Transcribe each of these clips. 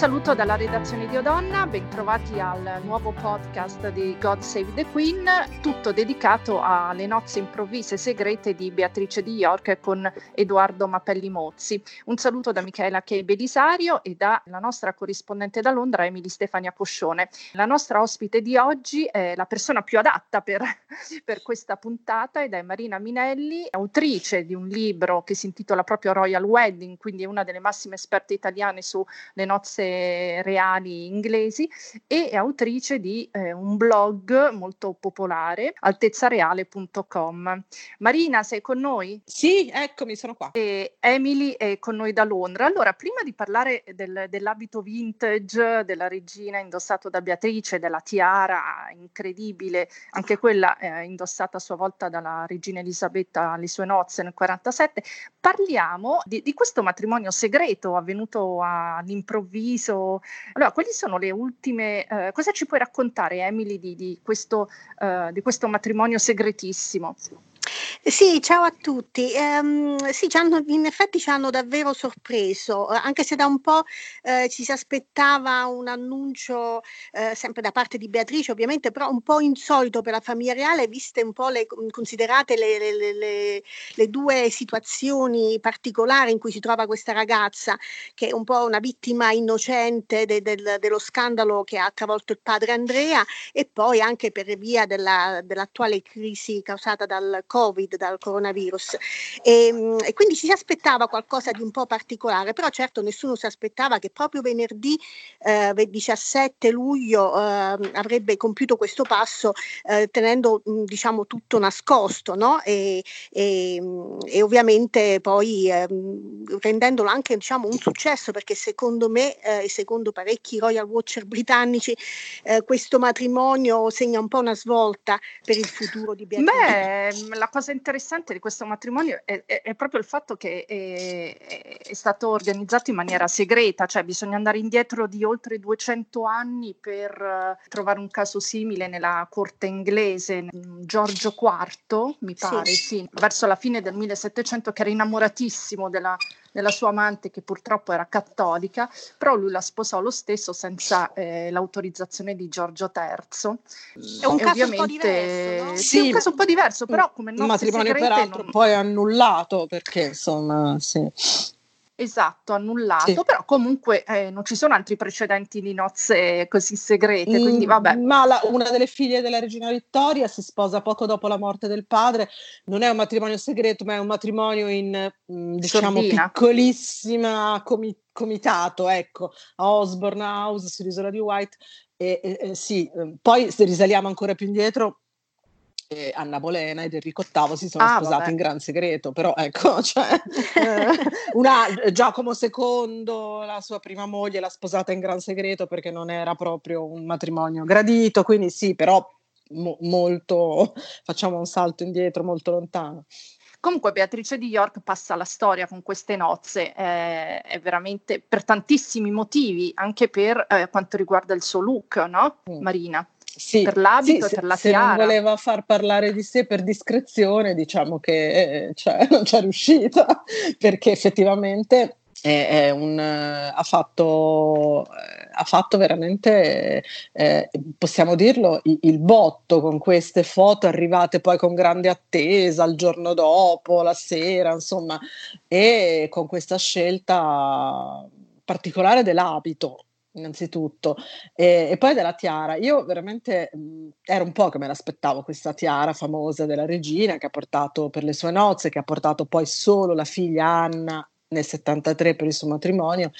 saluto dalla redazione di Odonna, bentrovati al nuovo podcast di God Save the Queen, tutto dedicato alle nozze improvvise segrete di Beatrice di York con Edoardo Mapelli Mozzi. Un saluto da Michaela Kei Belisario e dalla nostra corrispondente da Londra, Emily Stefania Poscione. La nostra ospite di oggi è la persona più adatta per, per questa puntata ed è Marina Minelli, autrice di un libro che si intitola proprio Royal Wedding, quindi una delle massime esperte italiane sulle nozze reali inglesi e è autrice di eh, un blog molto popolare, altezzareale.com. Marina, sei con noi? Sì, eccomi, sono qua. E Emily è con noi da Londra. Allora, prima di parlare del, dell'abito vintage della regina indossato da Beatrice, della tiara incredibile, anche quella eh, indossata a sua volta dalla regina Elisabetta alle sue nozze nel 47, parliamo di, di questo matrimonio segreto avvenuto all'improvviso improvviso. Allora, quali sono le ultime, eh, cosa ci puoi raccontare Emily di, di, questo, eh, di questo matrimonio segretissimo? Sì, ciao a tutti. Ehm, sì, hanno, in effetti ci hanno davvero sorpreso, anche se da un po' eh, ci si aspettava un annuncio eh, sempre da parte di Beatrice, ovviamente, però un po' insolito per la famiglia reale, viste un po' le, considerate le, le, le, le, due situazioni particolari in cui si trova questa ragazza, che è un po' una vittima innocente de, del, dello scandalo che ha travolto il padre Andrea, e poi anche per via della, dell'attuale crisi causata dal Covid, dal coronavirus. E, ehm, e, quindi ci si aspettava qualcosa di un po' particolare, però certo nessuno si aspettava che proprio venerdì eh, 17 luglio eh, avrebbe compiuto questo passo eh, tenendo diciamo tutto nascosto no? e, e, e, ovviamente poi ehm, rendendolo anche diciamo un successo perché secondo me eh, e secondo parecchi Royal Watcher britannici eh, questo matrimonio segna un po' una svolta per il futuro di Beatrice. Beh, la cosa interessante di questo matrimonio è, è, è proprio il fatto che è, è, stato organizzato in maniera segreta, cioè bisogna andare indietro di oltre 200 anni per uh, trovare un caso simile nella corte inglese. Giorgio IV, mi pare, sì. Sì, verso la fine del 1700, che era innamoratissimo della della sua amante che purtroppo era cattolica, però lui la sposò lo stesso senza eh, l'autorizzazione di Giorgio III. È un e caso un po' diverso, no? Sì, sì, un caso un po' diverso, però come nozze matrimonio peraltro non... poi annullato perché insomma, sì. Esatto, annullato, sì. però comunque eh, non ci sono altri precedenti di nozze così segrete, mm, quindi vabbè. Ma la, una delle figlie della regina Vittoria si sposa poco dopo la morte del padre, non è un matrimonio segreto, ma è un matrimonio in, mm, diciamo, Sordina. piccolissima comi- comitato, ecco, a Osborne House sull'isola di White. E, e, e sì, mm, poi se risaliamo ancora più indietro, Anna Bolena ed Enrico VIII si sono ah, sposati vabbè. in gran segreto, però ecco, cioè, eh, una, Giacomo II, la sua prima moglie, l'ha sposata in gran segreto perché non era proprio un matrimonio gradito, quindi sì, però mo- molto, facciamo un salto indietro molto lontano. Comunque Beatrice di York passa alla storia con queste nozze, eh, è veramente per tantissimi motivi, anche per eh, quanto riguarda il suo look, no? Mm. Marina? Sì, per l'abito sì, per la se tiara. Se non voleva far parlare di sé per discrezione, diciamo che eh, cioè, non c'è riuscita, perché effettivamente un, ha, fatto, ha, fatto, veramente, eh, possiamo dirlo, il, il, botto con queste foto arrivate poi con grande attesa il giorno dopo, la sera, insomma, e con questa scelta particolare dell'abito innanzitutto, e, e, poi della tiara. Io veramente mh, era un po' che me l'aspettavo questa tiara famosa della regina che ha portato per le sue nozze, che ha portato poi solo la figlia Anna nel 73 per il suo matrimonio,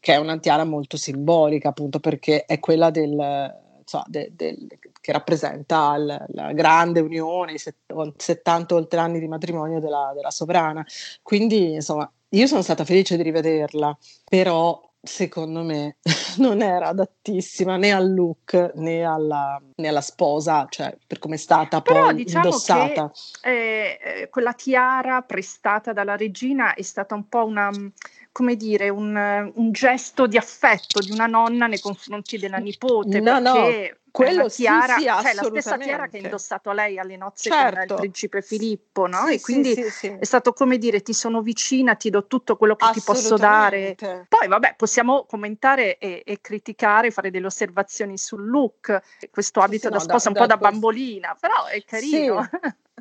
che è una tiara molto simbolica appunto perché è quella del... So, de, de, che rappresenta la, la grande unione, i set, 70 oltre anni di matrimonio della, della sovrana. Quindi, insomma, io sono stata felice di rivederla, però secondo me non era adattissima né al look né alla, né alla sposa, cioè per come è stata Però poi diciamo indossata. Che, eh, eh, quella tiara prestata dalla regina è stata un po' una come dire, un, un, gesto di affetto di una nonna nei confronti della nipote. No, no, quello tiara, sì, sì, cioè la stessa tiara che ha indossato lei alle nozze certo. con il principe Filippo, no? Sì, e quindi sì, è stato come dire ti sono vicina, ti do tutto quello che ti posso dare. Poi vabbè, possiamo commentare e, e, criticare, fare delle osservazioni sul look, questo abito da sposa da, un da, po' da bambolina, però è carino.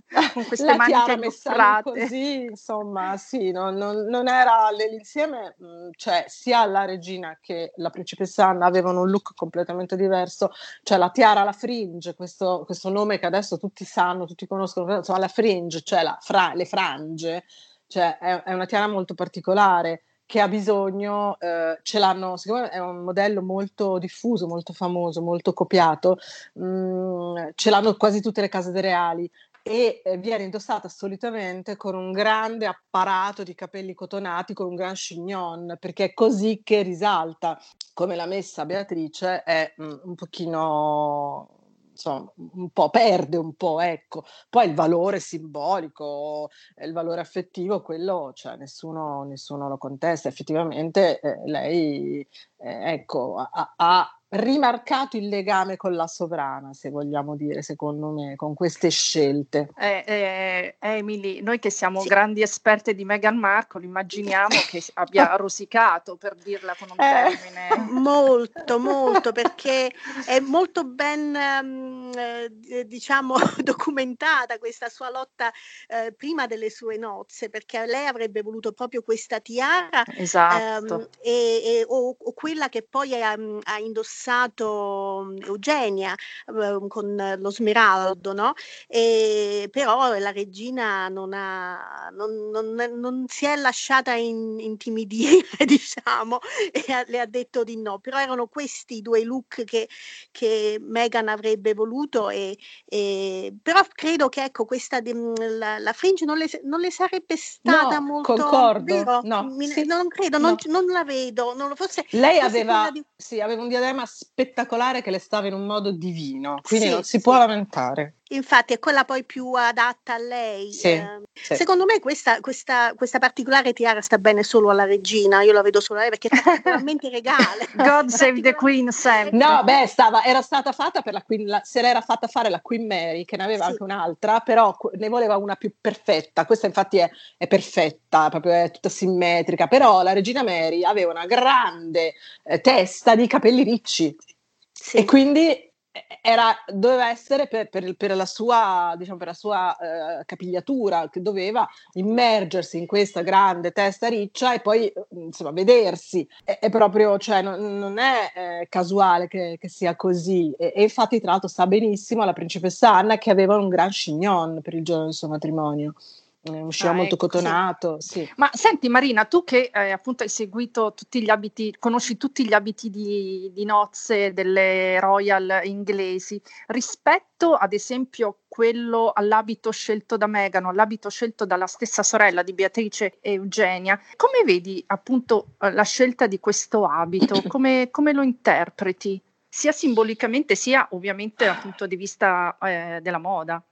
con queste la maniche messa così, insomma, sì, non, non, non era l'insieme, mm, cioè sia la regina che la principessa Anna avevano un look completamente diverso, cioè la tiara alla fringe, questo, questo nome che adesso tutti sanno, tutti conoscono, insomma la fringe, cioè la fra, le frange, cioè è, è una tiara molto particolare che ha bisogno, eh, ce l'hanno, siccome è un modello molto diffuso, molto famoso, molto copiato, mh, mm, ce l'hanno quasi tutte le case reali e eh, viene indossata solitamente con un grande apparato di capelli cotonati, con un gran chignon, perché è così che risalta. Come l'ha messa Beatrice, è mm, un pochino insomma, un po' perde un po', ecco. Poi il valore simbolico, il valore affettivo, quello, cioè, nessuno, nessuno lo contesta. Effettivamente eh, lei, eh, ecco, ha, ha rimarcato il legame con la sovrana, se vogliamo dire, secondo me, con queste scelte. Eh, eh, Emily, noi che siamo sì. grandi esperte di Meghan Markle, immaginiamo che abbia rosicato, per dirla con un eh, termine. Molto, molto, perché è molto ben, um, eh, diciamo, documentata questa sua lotta eh, prima delle sue nozze, perché lei avrebbe voluto proprio questa tiara esatto. um, e, e, o, o, quella che poi ha, ha indossato indossato mm, Eugenia eh, con lo smeraldo, no? E, però la regina non, ha, non, non, non si è lasciata in, intimidire, diciamo, e ha, le ha detto di no. Però erano questi due look che, che Meghan avrebbe voluto, e, e, però credo che ecco, questa, mm, la, la Fringe non le, non le, sarebbe stata no, molto... Concordo, no, Mi, sì, non credo, no. non, la vedo. forse, Lei forse aveva, di... sì, aveva un diadema spettacolare che le stava in un modo divino, quindi sì, non si sì. può lamentare. Infatti è quella poi più adatta a lei. Sì, eh, sì. Secondo me questa, questa, questa, particolare tiara sta bene solo alla regina, io la vedo solo a lei perché è particolarmente regale. God save the Queen sempre. No, beh, stava, era stata fatta per la Queen, la, se l'era fatta fare la Queen Mary, che ne aveva sì. anche un'altra, però ne voleva una più perfetta. Questa infatti è, è perfetta, proprio è tutta simmetrica, però la regina Mary aveva una grande eh, testa di capelli ricci. Sì. E quindi era, doveva essere per, per, per, la sua, diciamo, per la sua uh, capigliatura, che doveva immergersi in questa grande testa riccia e poi insomma vedersi. È, è proprio, cioè, non, non è eh, casuale che, che, sia così. E, e, infatti, tra l'altro, sa benissimo la principessa Anna che aveva un gran chignon per il giorno del suo matrimonio usciva ah, molto ecco, cotonato. Sì. Sì. Ma senti Marina, tu che eh, appunto hai seguito tutti gli abiti, conosci tutti gli abiti di, di, nozze delle royal inglesi, rispetto ad esempio quello all'abito scelto da Meghan, all'abito scelto dalla stessa sorella di Beatrice e Eugenia, come vedi appunto eh, la scelta di questo abito? Come, come lo interpreti? Sia simbolicamente sia ovviamente dal punto di vista eh, della moda.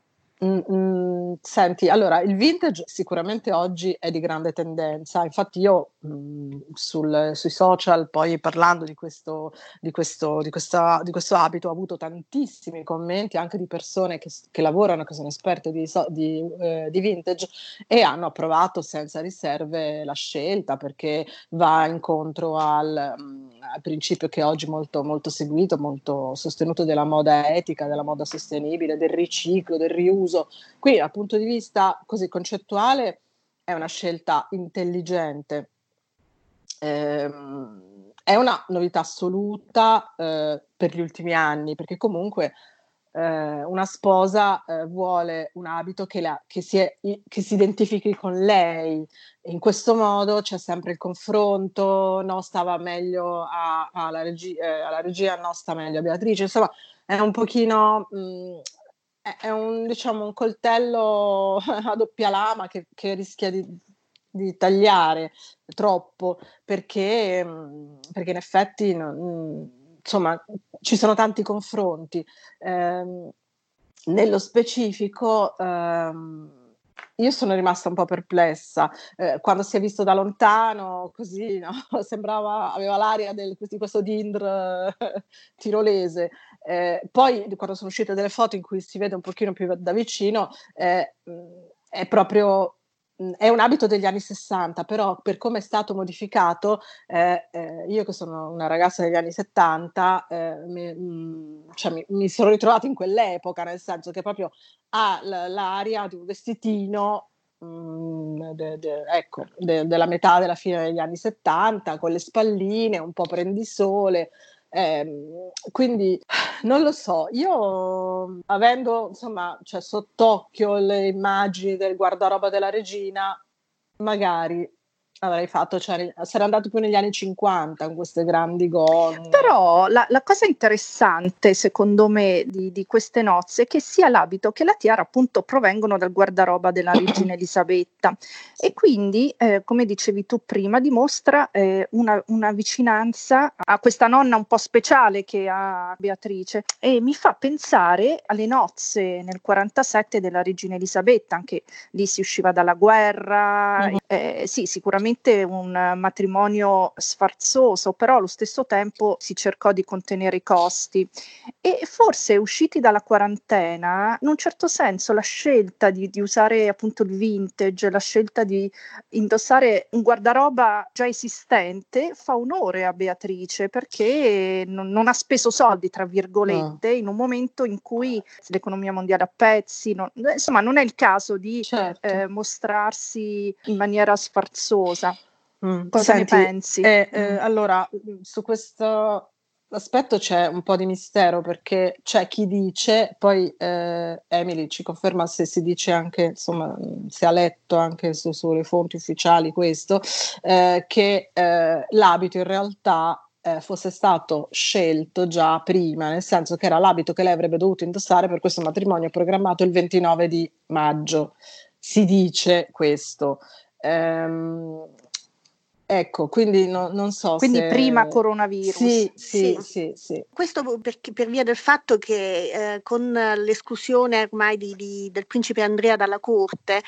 Mm, mm, senti, allora il vintage sicuramente oggi è di grande tendenza, infatti io mh, sul, sui social, poi parlando di questo, di, questo, di, questa, di questo abito, ho avuto tantissimi commenti anche di persone che, che lavorano, che sono esperte eh, di, vintage e hanno approvato senza riserve la scelta perché va incontro al, al principio che è oggi molto, molto seguito, molto sostenuto della moda etica, della moda sostenibile, del riciclo, del riuso uso. Qui dal punto di vista così concettuale è una scelta intelligente. Eh, è una novità assoluta eh, per gli ultimi anni, perché comunque eh, una sposa eh, vuole un abito che, la, che, si è, che, si identifichi con lei. In questo modo c'è sempre il confronto, no, stava meglio a, a regi- eh, alla, regia, no, sta meglio a Beatrice. Insomma, è un pochino mh, è un, diciamo, un coltello a doppia lama che, che rischia di, di, tagliare troppo perché, mm, perché in effetti non, insomma ci sono tanti confronti. Eh, nello specifico ehm, io sono rimasta un po' perplessa eh, quando si è visto da lontano, così no? sembrava, aveva l'aria del, di questo Dindr tirolese. Eh, poi quando sono uscite delle foto in cui si vede un pochino più da vicino, eh, è proprio è un abito degli anni 60, però per come è stato modificato, eh, eh, io che sono una ragazza degli anni 70, eh, mi, mh, mm, cioè mi, mi, sono ritrovata in quell'epoca, nel senso che proprio ha l- l'aria di un vestitino mh, mm, de, de, ecco, de, della metà della fine degli anni 70, con le spalline, un po' prendisole, eh, quindi non lo so, io avendo insomma cioè, sott'occhio le immagini del guardaroba della regina, magari avrei fatto, cioè, sarei andato più negli anni 50 con queste grandi gonne. Però la, la cosa interessante, secondo me, di, di, queste nozze è che sia l'abito che la tiara appunto provengono dal guardaroba della regina Elisabetta e quindi, eh, come dicevi tu prima, dimostra eh, una, una, vicinanza a questa nonna un po' speciale che ha Beatrice e mi fa pensare alle nozze nel 47 della regina Elisabetta, anche lì si usciva dalla guerra, mm-hmm. eh, sì, sicuramente sicuramente un matrimonio sfarzoso, però allo stesso tempo si cercò di contenere i costi e forse usciti dalla quarantena, in un certo senso la scelta di, di usare appunto il vintage, la scelta di indossare un guardaroba già esistente fa onore a Beatrice perché non, non ha speso soldi, tra virgolette, no. in un momento in cui l'economia mondiale a pezzi, non, insomma non è il caso di certo. eh, mostrarsi in maniera sfarzosa cosa. Mm. Cosa Senti, ne pensi? Eh, eh, mm. Allora, su questo aspetto c'è un po' di mistero perché c'è chi dice, poi eh, Emily ci conferma se si dice anche, insomma, si ha letto anche su, sulle fonti ufficiali questo, eh, che eh, l'abito in realtà eh, fosse stato scelto già prima, nel senso che era l'abito che lei avrebbe dovuto indossare per questo matrimonio programmato il 29 di maggio. Si dice questo. Ehm, Ecco, quindi no, non so. Quindi se... prima coronavirus. Sì, sì, sì. sì, sì. Questo per, per, via del fatto che eh, con l'esclusione ormai di, di, del principe Andrea dalla corte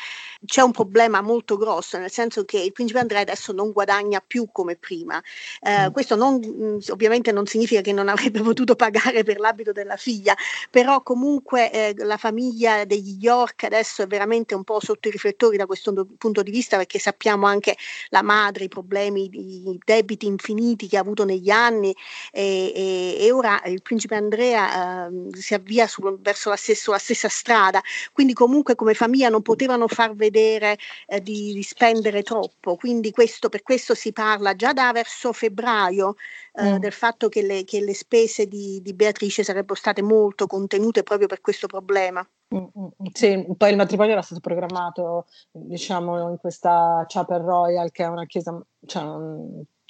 c'è un problema molto grosso, nel senso che il principe Andrea adesso non guadagna più come prima. Eh, mm. Questo non, mm, ovviamente non significa che non avrebbe potuto pagare per l'abito della figlia, però comunque eh, la famiglia degli York adesso è veramente un po' sotto i riflettori da questo punto di vista perché sappiamo anche la madre, i problemi problemi di debiti infiniti che ha avuto negli anni e, e, e ora il principe Andrea eh, si avvia su, verso la stessa, la stessa, strada, quindi comunque come famiglia non potevano far vedere eh, di, di, spendere troppo, quindi questo, per questo si parla già da verso febbraio eh, mm. del fatto che le, che le spese di, di, Beatrice sarebbero state molto contenute proprio per questo problema. Mm, mm, mm. Sì, poi il matrimonio era stato programmato, diciamo, in questa Chapel Royal, che è una chiesa cioè,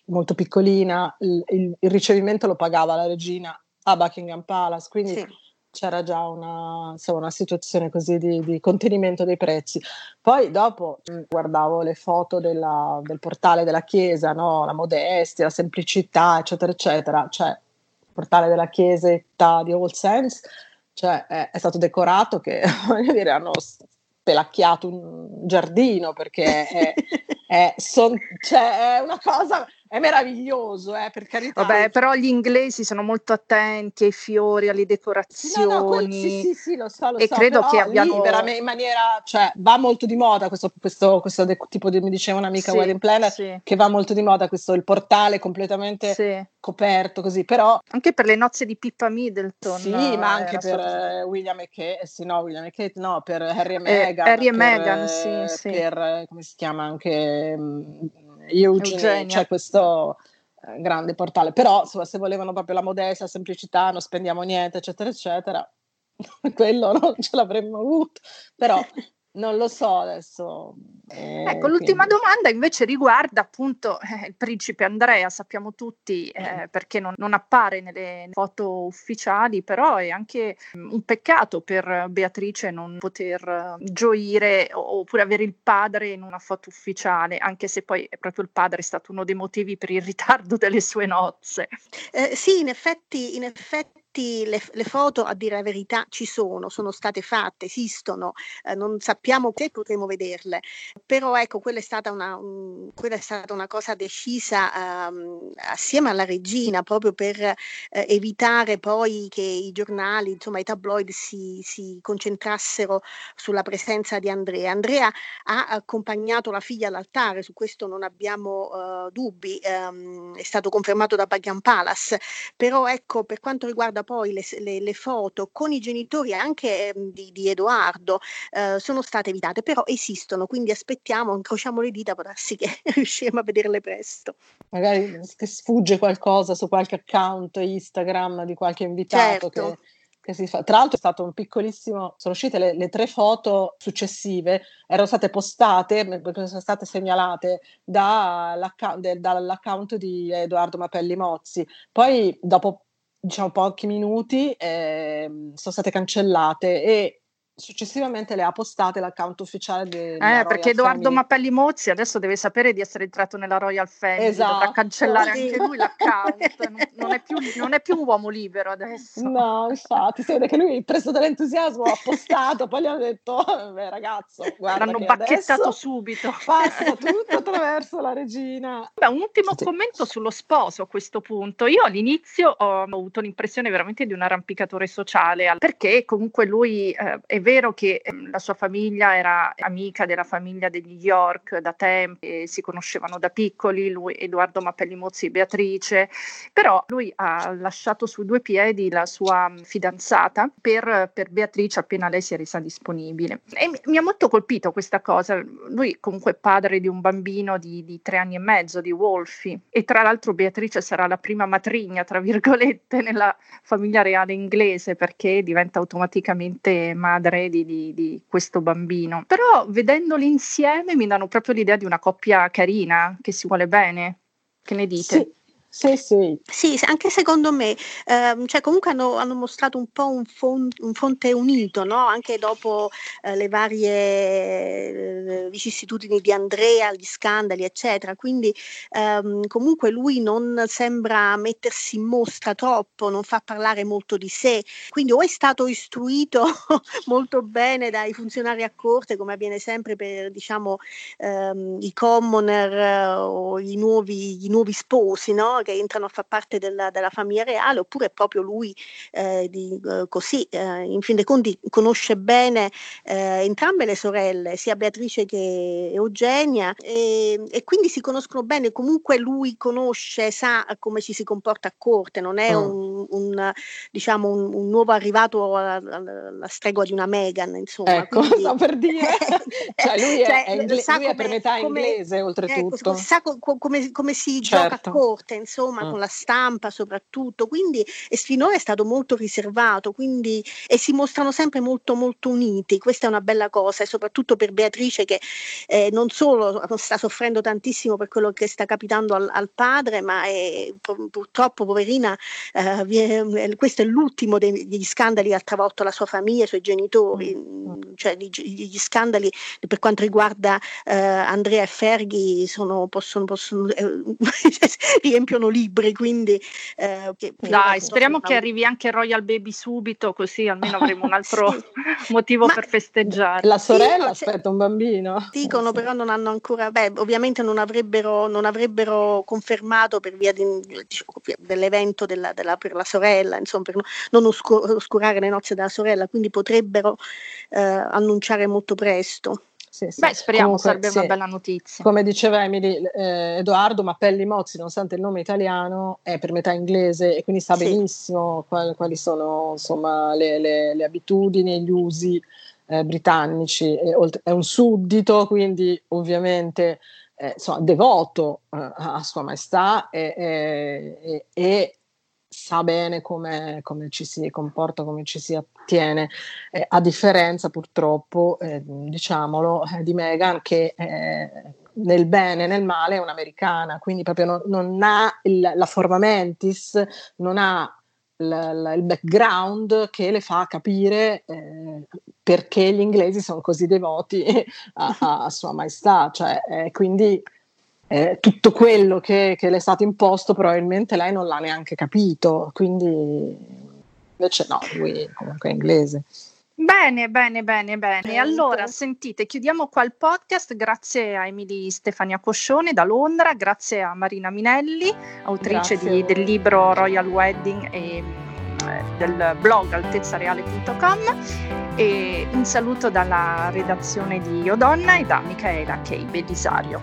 molto piccolina, il, il, il, ricevimento lo pagava la regina a Buckingham Palace, quindi sì. c'era già una, insomma, una situazione così di, di, contenimento dei prezzi. Poi dopo guardavo le foto della, del portale della chiesa, no? la modestia, la semplicità, eccetera, eccetera, cioè il portale della chiesetta di All Saints, cioè è, è stato decorato che, voglio dire, hanno spelacchiato un giardino perché è, è, son, cioè, è una cosa è meraviglioso, eh, per carità. Vabbè, però gli inglesi sono molto attenti ai fiori, alle decorazioni. No, no, quel, sì, sì, sì, lo so, lo e so, credo che abbiano... in maniera, cioè, va molto di moda questo, questo, questo de- tipo di, mi diceva un'amica sì, wedding planner, sì. che va molto di moda questo, il portale completamente sì. coperto così, però... Anche per le nozze di Pippa Middleton. Sì, ma anche per uh, William e Kate, sì, no, William e Kate, no, per Harry e Meghan. Eh, Harry e Meghan, sì, sì. Per, come si chiama anche... Um, Eugenia. c'è questo eh, grande portale, però insomma, se volevano proprio la modestia, la semplicità, non spendiamo niente, eccetera, eccetera, quello non ce l'avremmo avuto, però non lo so adesso. Eh, ecco, l'ultima quindi... domanda invece riguarda appunto eh, il principe Andrea, sappiamo tutti eh, mm. perché non, non, appare nelle foto ufficiali, però è anche mm, un peccato per Beatrice non poter gioire oppure avere il padre in una foto ufficiale, anche se poi è proprio il padre è stato uno dei motivi per il ritardo delle sue nozze. Eh, sì, in effetti, in effetti effetti le, le, foto, a dire la verità, ci sono, sono state fatte, esistono, eh, non sappiamo se potremo vederle, però ecco, quella è stata una, un, quella è stata una cosa decisa um, assieme alla regina proprio per eh, evitare poi che i giornali, insomma i tabloid si, si concentrassero sulla presenza di Andrea. Andrea ha accompagnato la figlia all'altare, su questo non abbiamo uh, dubbi, um, è stato confermato da Buckingham Palace, però ecco per quanto riguarda poi le, le, le foto con i genitori anche um, di, di, Edoardo uh, sono state evitate, però esistono, quindi aspettiamo, incrociamo le dita, può darsi che riusciremo a vederle presto. Magari che sfugge qualcosa su qualche account Instagram di qualche invitato certo. che che si fa. Tra l'altro è stato un piccolissimo, sono uscite le, le tre foto successive, erano state postate, sono state segnalate dall'account, dall'account di Edoardo Mapelli Mozzi. Poi dopo diciamo pochi minuti eh, sono state cancellate e successivamente le ha postate l'account ufficiale del eh, perché Edoardo Family. Mappelli Mozzi adesso deve sapere di essere entrato nella Royal Family esatto. dovrà cancellare sì. anche lui l'account non, non, è più, non, è più, un uomo libero adesso no infatti si vede che lui preso dall'entusiasmo ha postato poi gli hanno detto beh ragazzo guarda l'hanno bacchettato subito passa tutto attraverso la regina beh, un ultimo sì. commento sullo sposo a questo punto io all'inizio ho avuto l'impressione veramente di un arrampicatore sociale perché comunque lui eh, è vero che ehm, la sua famiglia era amica della famiglia degli York da tempo, si conoscevano da piccoli, lui, Edoardo Mappelli Mozzi e Beatrice, però lui ha lasciato su due piedi la sua fidanzata per, per Beatrice appena lei si è resa disponibile. E mi, mi, ha molto colpito questa cosa, lui comunque è padre di un bambino di, di tre anni e mezzo, di Wolfie, e tra l'altro Beatrice sarà la prima matrigna, tra virgolette, nella famiglia reale inglese perché diventa automaticamente madre madre di, di, di, questo bambino. Però vedendoli insieme mi danno proprio l'idea di una coppia carina, che si vuole bene. Che ne dite? Sì. Sì, sì. Sì, anche secondo me, ehm, cioè comunque hanno, hanno, mostrato un po' un, fon- un fronte unito, no? anche dopo eh, le varie eh, vicissitudini di Andrea, gli scandali, eccetera. Quindi ehm, comunque lui non sembra mettersi in mostra troppo, non fa parlare molto di sé. Quindi o è stato istruito molto bene dai funzionari a corte, come avviene sempre per diciamo, ehm, i commoner eh, o i nuovi, i nuovi sposi, no? Che entrano a far parte della, della famiglia reale, oppure proprio lui eh, di, eh, così, eh, in fin dei conti conosce bene eh, entrambe le sorelle, sia Beatrice che Eugenia, e, e, quindi si conoscono bene, comunque lui conosce, sa come ci si comporta a corte, non è mm. un, un, diciamo, un, un nuovo arrivato alla, stregua di una Megan, insomma. Ecco, quindi... sto per dire, cioè lui, è, cioè, è, ingle- lui come, è, per metà inglese come, oltretutto. Ecco, sa co- come, come, si certo. gioca a corte, insomma, mm. con la stampa soprattutto, quindi e finora è stato molto riservato, quindi e si mostrano sempre molto molto uniti, questa è una bella cosa e soprattutto per Beatrice che eh, non solo sta soffrendo tantissimo per quello che sta capitando al, al padre, ma è, purtroppo poverina, eh, questo è l'ultimo degli scandali che ha travolto la sua famiglia, i suoi genitori, mm. mm. cioè gli, gli, scandali per quanto riguarda eh, Andrea e Ferghi sono, possono, possono eh, riempiono sono libri, quindi... Eh, che, Dai, speriamo che arrivi anche Royal Baby subito, così almeno avremo un altro sì. motivo Ma per festeggiare. La sorella sì, aspetta un bambino. Dicono, però non hanno ancora... Beh, ovviamente non avrebbero, non avrebbero confermato per via di, diciamo, dell'evento della, della, per la sorella, insomma, per non oscurare le nozze della sorella, quindi potrebbero eh, annunciare molto presto. Sì, sì. Beh, speriamo Comunque, sarebbe sì. una bella notizia. Come diceva Emily, eh, Edoardo Mappelli Mozzi, nonostante il nome italiano, è per metà inglese e quindi sa benissimo quali, quali sono insomma, le, le, le, abitudini e gli usi eh, britannici. È, è, un suddito, quindi ovviamente eh, insomma, devoto eh, a Sua Maestà e, e sa bene come, come, ci si comporta, come ci si attiene, eh, a differenza purtroppo, eh, diciamolo, eh, di Meghan che eh, nel bene e nel male è un'americana, quindi proprio non, non ha il, la forma mentis, non ha il, il background che le fa capire eh, perché gli inglesi sono così devoti a, a Sua Maestà, cioè, eh, quindi eh, tutto quello che, che, le è stato imposto probabilmente lei non l'ha neanche capito, quindi invece no, lui comunque è inglese. Bene, bene, bene, bene. Allora, sentite, chiudiamo qua il podcast. Grazie a Emily Stefania Coscione da Londra, grazie a Marina Minelli, autrice di, del libro Royal Wedding e eh, del blog altezzareale.com e un saluto dalla redazione di Odonna e da Michaela Kei Belisario.